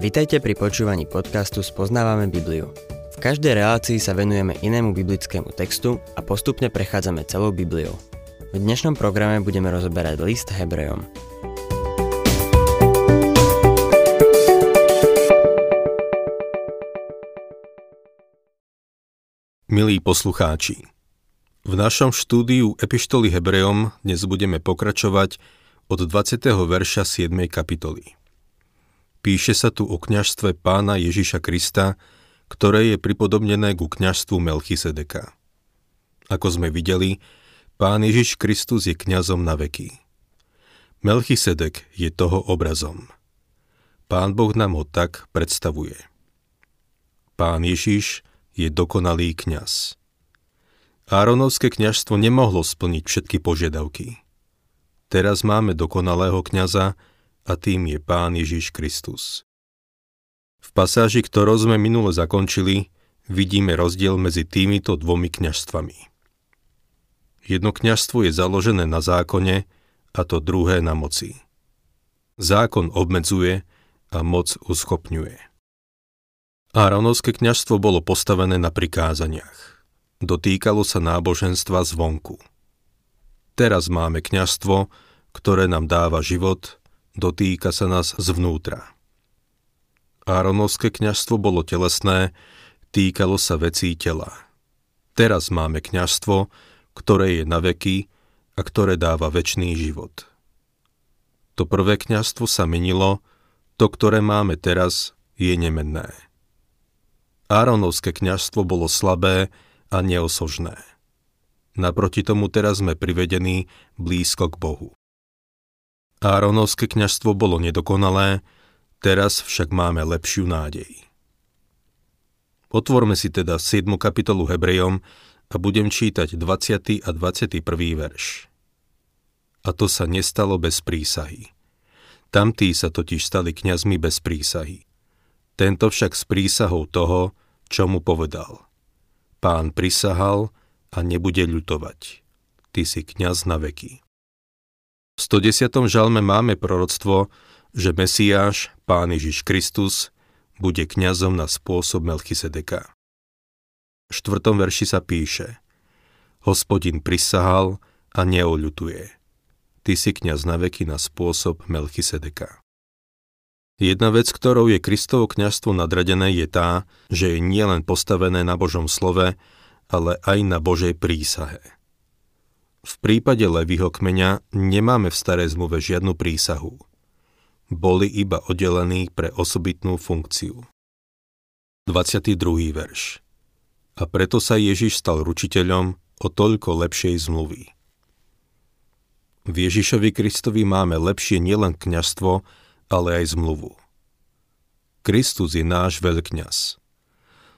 Vitajte pri počúvaní podcastu Spoznávame Bibliu. V každej relácii sa venujeme inému biblickému textu a postupne prechádzame celou Bibliou. V dnešnom programe budeme rozoberať list Hebrejom. Milí poslucháči, v našom štúdiu Epištoly Hebrejom dnes budeme pokračovať od 20. verša 7. kapitoly. Píše sa tu o kňažstve pána Ježiša Krista, ktoré je pripodobnené ku kňažstvu Melchisedeka. Ako sme videli, pán Ježiš Kristus je kňazom na veky. Melchisedek je toho obrazom. Pán Boh nám ho tak predstavuje. Pán Ježiš je dokonalý kňaz. Áronovské kňažstvo nemohlo splniť všetky požiadavky. Teraz máme dokonalého kňaza, a tým je Pán Ježiš Kristus. V pasáži, ktorú sme minule zakončili, vidíme rozdiel medzi týmito dvomi kňažstvami. Jedno kňažstvo je založené na zákone a to druhé na moci. Zákon obmedzuje a moc uschopňuje. Áronovské kňažstvo bolo postavené na prikázaniach. Dotýkalo sa náboženstva zvonku. Teraz máme kňažstvo, ktoré nám dáva život dotýka sa nás zvnútra. Áronovské kňažstvo bolo telesné, týkalo sa vecí tela. Teraz máme kňažstvo, ktoré je na veky a ktoré dáva väčší život. To prvé kňažstvo sa menilo, to, ktoré máme teraz, je nemenné. Áronovské kňažstvo bolo slabé a neosožné. Naproti tomu teraz sme privedení blízko k Bohu. Áronovské kňažstvo bolo nedokonalé, teraz však máme lepšiu nádej. Otvorme si teda 7. kapitolu Hebrejom a budem čítať 20. a 21. verš. A to sa nestalo bez prísahy. Tamtí sa totiž stali kňazmi bez prísahy. Tento však s prísahou toho, čo mu povedal. Pán prisahal a nebude ľutovať. Ty si kňaz na veky. V 110. žalme máme proroctvo, že Mesiáš, Pán Ježiš Kristus, bude kňazom na spôsob Melchisedeka. V 4. verši sa píše Hospodin prisahal a neoľutuje. Ty si kňaz na veky na spôsob Melchisedeka. Jedna vec, ktorou je Kristovo kňazstvo nadradené, je tá, že je nielen postavené na Božom slove, ale aj na Božej prísahe. V prípade Levyho kmeňa nemáme v starej zmluve žiadnu prísahu. Boli iba oddelení pre osobitnú funkciu. 22. verš A preto sa Ježiš stal ručiteľom o toľko lepšej zmluvy. V Ježišovi Kristovi máme lepšie nielen kňastvo, ale aj zmluvu. Kristus je náš veľkňaz.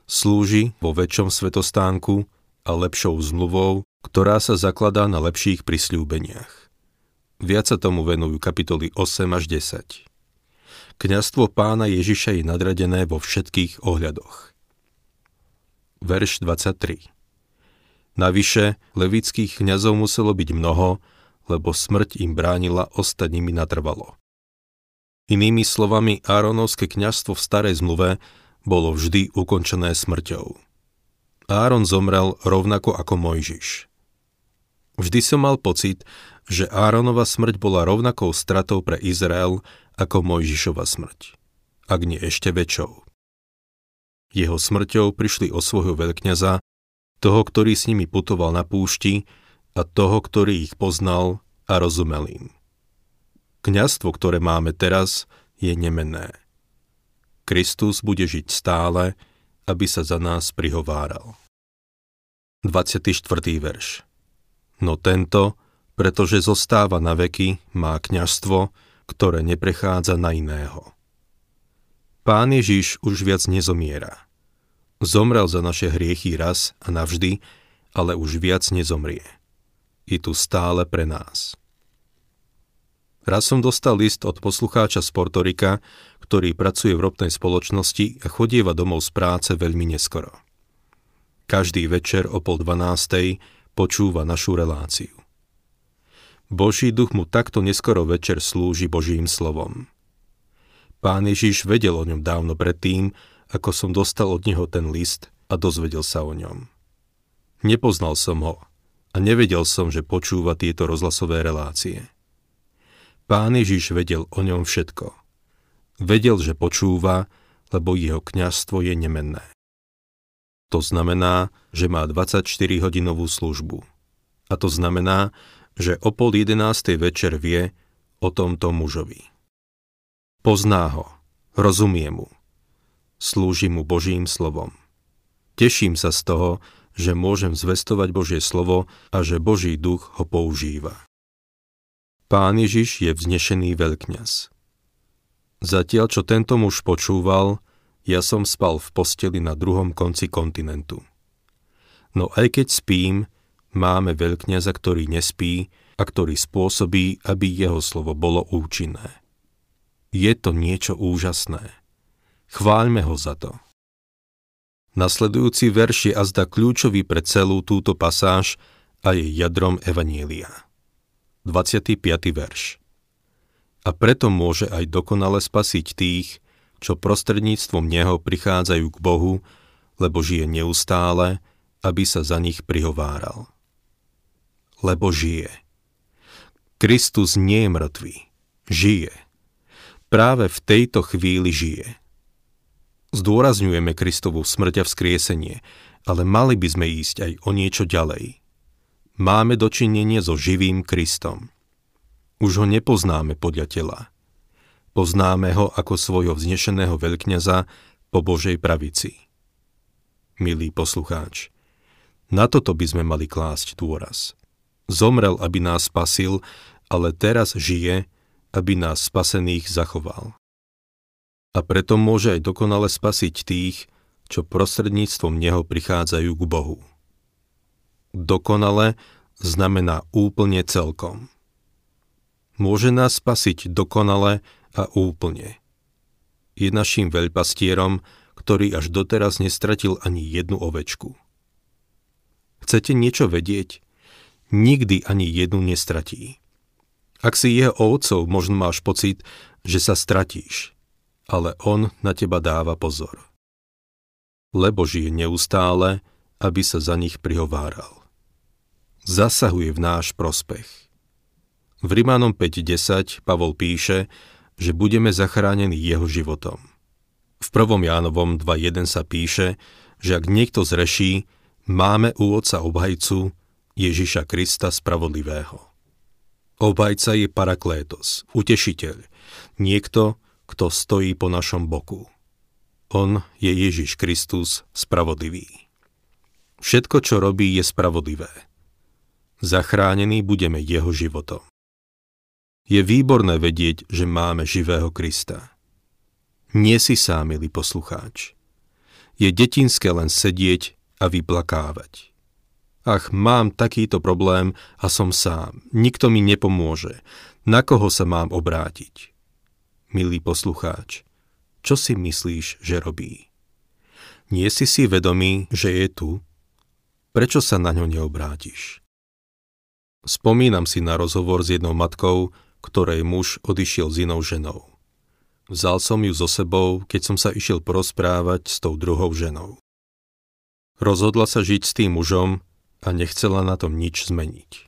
Slúži vo väčšom svetostánku a lepšou zmluvou ktorá sa zakladá na lepších prisľúbeniach. Viac sa tomu venujú kapitoly 8 až 10. Kňastvo pána Ježiša je nadradené vo všetkých ohľadoch. Verš 23 Navyše, levických kňazov muselo byť mnoho, lebo smrť im bránila ostať nimi natrvalo. Inými slovami, Áronovské kňazstvo v starej zmluve bolo vždy ukončené smrťou. Áron zomrel rovnako ako Mojžiš. Vždy som mal pocit, že Áronova smrť bola rovnakou stratou pre Izrael ako Mojžišova smrť, ak nie ešte väčšou. Jeho smrťou prišli o svojho veľkňaza, toho, ktorý s nimi putoval na púšti a toho, ktorý ich poznal a rozumel im. Kňazstvo, ktoré máme teraz, je nemenné. Kristus bude žiť stále, aby sa za nás prihováral. 24. verš No tento, pretože zostáva na veky, má kňažstvo, ktoré neprechádza na iného. Pán Ježiš už viac nezomiera. Zomrel za naše hriechy raz a navždy, ale už viac nezomrie. Je tu stále pre nás. Raz som dostal list od poslucháča z Portorika, ktorý pracuje v ropnej spoločnosti a chodieva domov z práce veľmi neskoro. Každý večer o pol dvanástej počúva našu reláciu. Boží duch mu takto neskoro večer slúži Božím slovom. Pán Ježiš vedel o ňom dávno predtým, ako som dostal od neho ten list a dozvedel sa o ňom. Nepoznal som ho a nevedel som, že počúva tieto rozhlasové relácie. Pán Ježiš vedel o ňom všetko. Vedel, že počúva, lebo jeho kňazstvo je nemenné. To znamená, že má 24-hodinovú službu. A to znamená, že o pol jedenástej večer vie o tomto mužovi. Pozná ho, rozumie mu, slúži mu Božím slovom. Teším sa z toho, že môžem zvestovať Božie slovo a že Boží duch ho používa. Pán Ježiš je vznešený veľkňaz. Zatiaľ, čo tento muž počúval, ja som spal v posteli na druhom konci kontinentu. No aj keď spím, máme veľkňaza, ktorý nespí a ktorý spôsobí, aby jeho slovo bolo účinné. Je to niečo úžasné. Chváľme ho za to. Nasledujúci verš je azda kľúčový pre celú túto pasáž a je jadrom Evanielia. 25. verš. A preto môže aj dokonale spasiť tých, čo prostredníctvom Neho prichádzajú k Bohu, lebo žije neustále, aby sa za nich prihováral. Lebo žije. Kristus nie je mŕtvý. Žije práve v tejto chvíli žije. Zdôrazňujeme Kristovu smrť a vzkriesenie, ale mali by sme ísť aj o niečo ďalej. Máme dočinenie so živým Kristom. Už ho nepoznáme podľa tela. Poznáme ho ako svojho vznešeného veľkňaza po Božej pravici. Milý poslucháč, na toto by sme mali klásť dôraz. Zomrel, aby nás spasil, ale teraz žije, aby nás spasených zachoval. A preto môže aj dokonale spasiť tých, čo prostredníctvom Neho prichádzajú k Bohu. Dokonale znamená úplne celkom. Môže nás spasiť dokonale a úplne. Je našim veľpastierom, ktorý až doteraz nestratil ani jednu ovečku. Chcete niečo vedieť? Nikdy ani jednu nestratí. Ak si jeho ovcov, možno máš pocit, že sa stratíš, ale on na teba dáva pozor. Lebo žije neustále, aby sa za nich prihováral. Zasahuje v náš prospech. V Rimánom 5.10 Pavol píše, že budeme zachránení jeho životom. V 1. Jánovom 2.1 sa píše, že ak niekto zreší, máme u Otca obhajcu Ježiša Krista Spravodlivého. Obajca je paraklétos, utešiteľ, niekto, kto stojí po našom boku. On je Ježiš Kristus, spravodlivý. Všetko, čo robí, je spravodlivé. Zachránení budeme jeho životom. Je výborné vedieť, že máme živého Krista. Nie si sám, milý poslucháč. Je detinské len sedieť a vyplakávať. Ach, mám takýto problém a som sám. Nikto mi nepomôže. Na koho sa mám obrátiť? Milý poslucháč, čo si myslíš, že robí? Nie si si vedomý, že je tu? Prečo sa na ňo neobrátiš? Spomínam si na rozhovor s jednou matkou, ktorej muž odišiel s inou ženou. Vzal som ju so sebou, keď som sa išiel porozprávať s tou druhou ženou. Rozhodla sa žiť s tým mužom, a nechcela na tom nič zmeniť.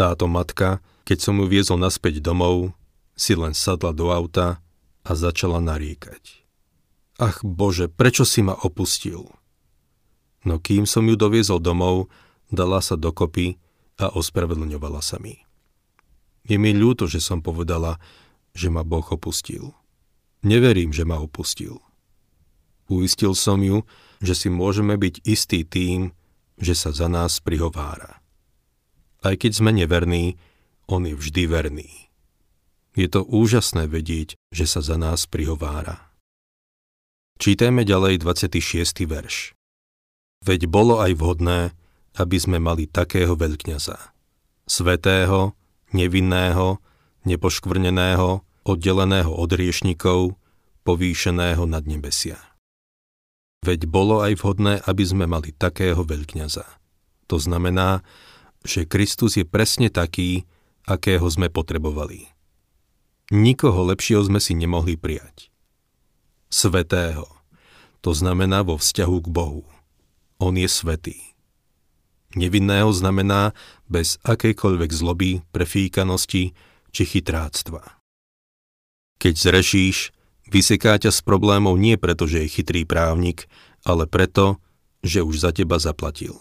Táto matka, keď som ju viezol naspäť domov, si len sadla do auta a začala naríkať. Ach Bože, prečo si ma opustil? No kým som ju doviezol domov, dala sa dokopy a ospravedlňovala sa mi. Je mi ľúto, že som povedala, že ma Boh opustil. Neverím, že ma opustil. Uistil som ju, že si môžeme byť istí tým, že sa za nás prihovára. Aj keď sme neverní, on je vždy verný. Je to úžasné vedieť, že sa za nás prihovára. Čítajme ďalej 26. verš. Veď bolo aj vhodné, aby sme mali takého veľkňaza. Svetého, nevinného, nepoškvrneného, oddeleného od riešnikov, povýšeného nad nebesia. Veď bolo aj vhodné, aby sme mali takého veľkňaza. To znamená, že Kristus je presne taký, akého sme potrebovali. Nikoho lepšieho sme si nemohli prijať. Svetého. To znamená vo vzťahu k Bohu. On je svetý. Nevinného znamená bez akejkoľvek zloby, prefíkanosti či chytráctva. Keď zrešíš, vyseká ťa z problémov nie preto, že je chytrý právnik, ale preto, že už za teba zaplatil.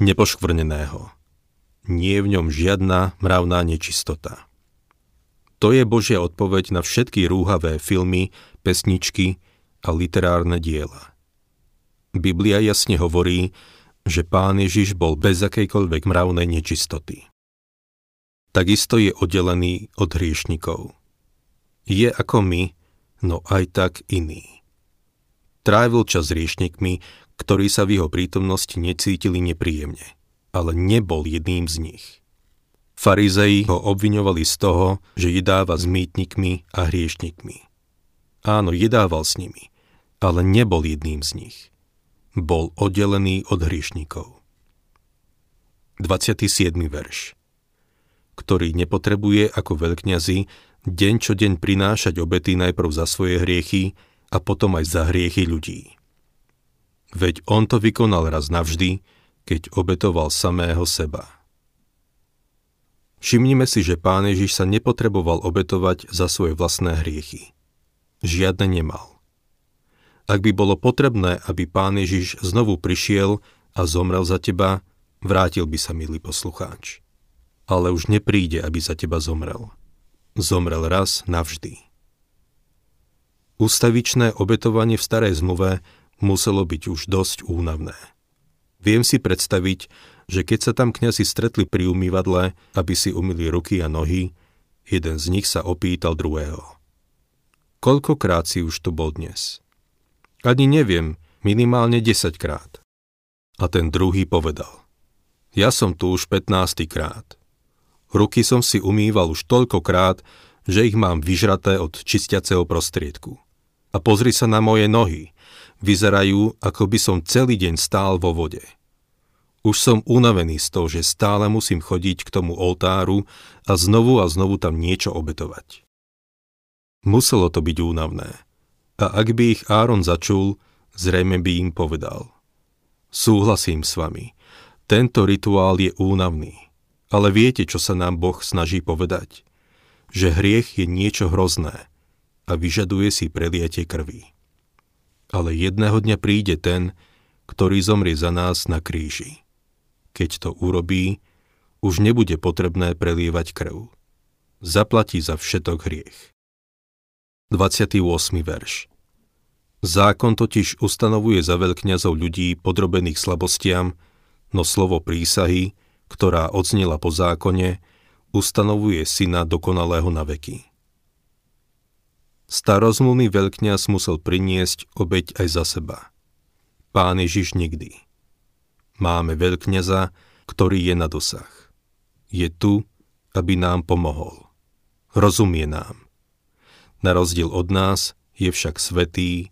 Nepoškvrneného. Nie je v ňom žiadna mravná nečistota. To je Božia odpoveď na všetky rúhavé filmy, pesničky a literárne diela. Biblia jasne hovorí, že pán Ježiš bol bez akejkoľvek mravnej nečistoty. Takisto je oddelený od hriešnikov. Je ako my, no aj tak iný. Trávil čas s hriešnikmi, ktorí sa v jeho prítomnosti necítili nepríjemne, ale nebol jedným z nich. Farizei ho obviňovali z toho, že jedáva s mýtnikmi a hriešnikmi. Áno, jedával s nimi, ale nebol jedným z nich bol oddelený od hriešnikov. 27. verš ktorý nepotrebuje ako veľkňazi deň čo deň prinášať obety najprv za svoje hriechy a potom aj za hriechy ľudí. Veď on to vykonal raz navždy, keď obetoval samého seba. Všimnime si, že pán Ježiš sa nepotreboval obetovať za svoje vlastné hriechy. Žiadne nemal. Ak by bolo potrebné, aby Pán Ježiš znovu prišiel a zomrel za teba, vrátil by sa, milý poslucháč. Ale už nepríde, aby za teba zomrel. Zomrel raz navždy. Ústavičné obetovanie v starej zmluve muselo byť už dosť únavné. Viem si predstaviť, že keď sa tam kňazi stretli pri umývadle, aby si umili ruky a nohy, jeden z nich sa opýtal druhého. Koľkokrát si už tu bol dnes? Ani neviem, minimálne 10 krát. A ten druhý povedal. Ja som tu už 15 krát. Ruky som si umýval už toľkokrát, že ich mám vyžraté od čistiaceho prostriedku. A pozri sa na moje nohy. Vyzerajú, ako by som celý deň stál vo vode. Už som unavený z toho, že stále musím chodiť k tomu oltáru a znovu a znovu tam niečo obetovať. Muselo to byť únavné a ak by ich Áron začul, zrejme by im povedal. Súhlasím s vami, tento rituál je únavný, ale viete, čo sa nám Boh snaží povedať? Že hriech je niečo hrozné a vyžaduje si preliatie krvi. Ale jedného dňa príde ten, ktorý zomrie za nás na kríži. Keď to urobí, už nebude potrebné prelievať krv. Zaplatí za všetok hriech. 28. verš Zákon totiž ustanovuje za veľkňazov ľudí podrobených slabostiam, no slovo prísahy, ktorá odznela po zákone, ustanovuje syna dokonalého na veky. Starozmluvný veľkňaz musel priniesť obeď aj za seba. Pán Ježiš nikdy. Máme veľkňaza, ktorý je na dosah. Je tu, aby nám pomohol. Rozumie nám. Na rozdiel od nás je však svetý,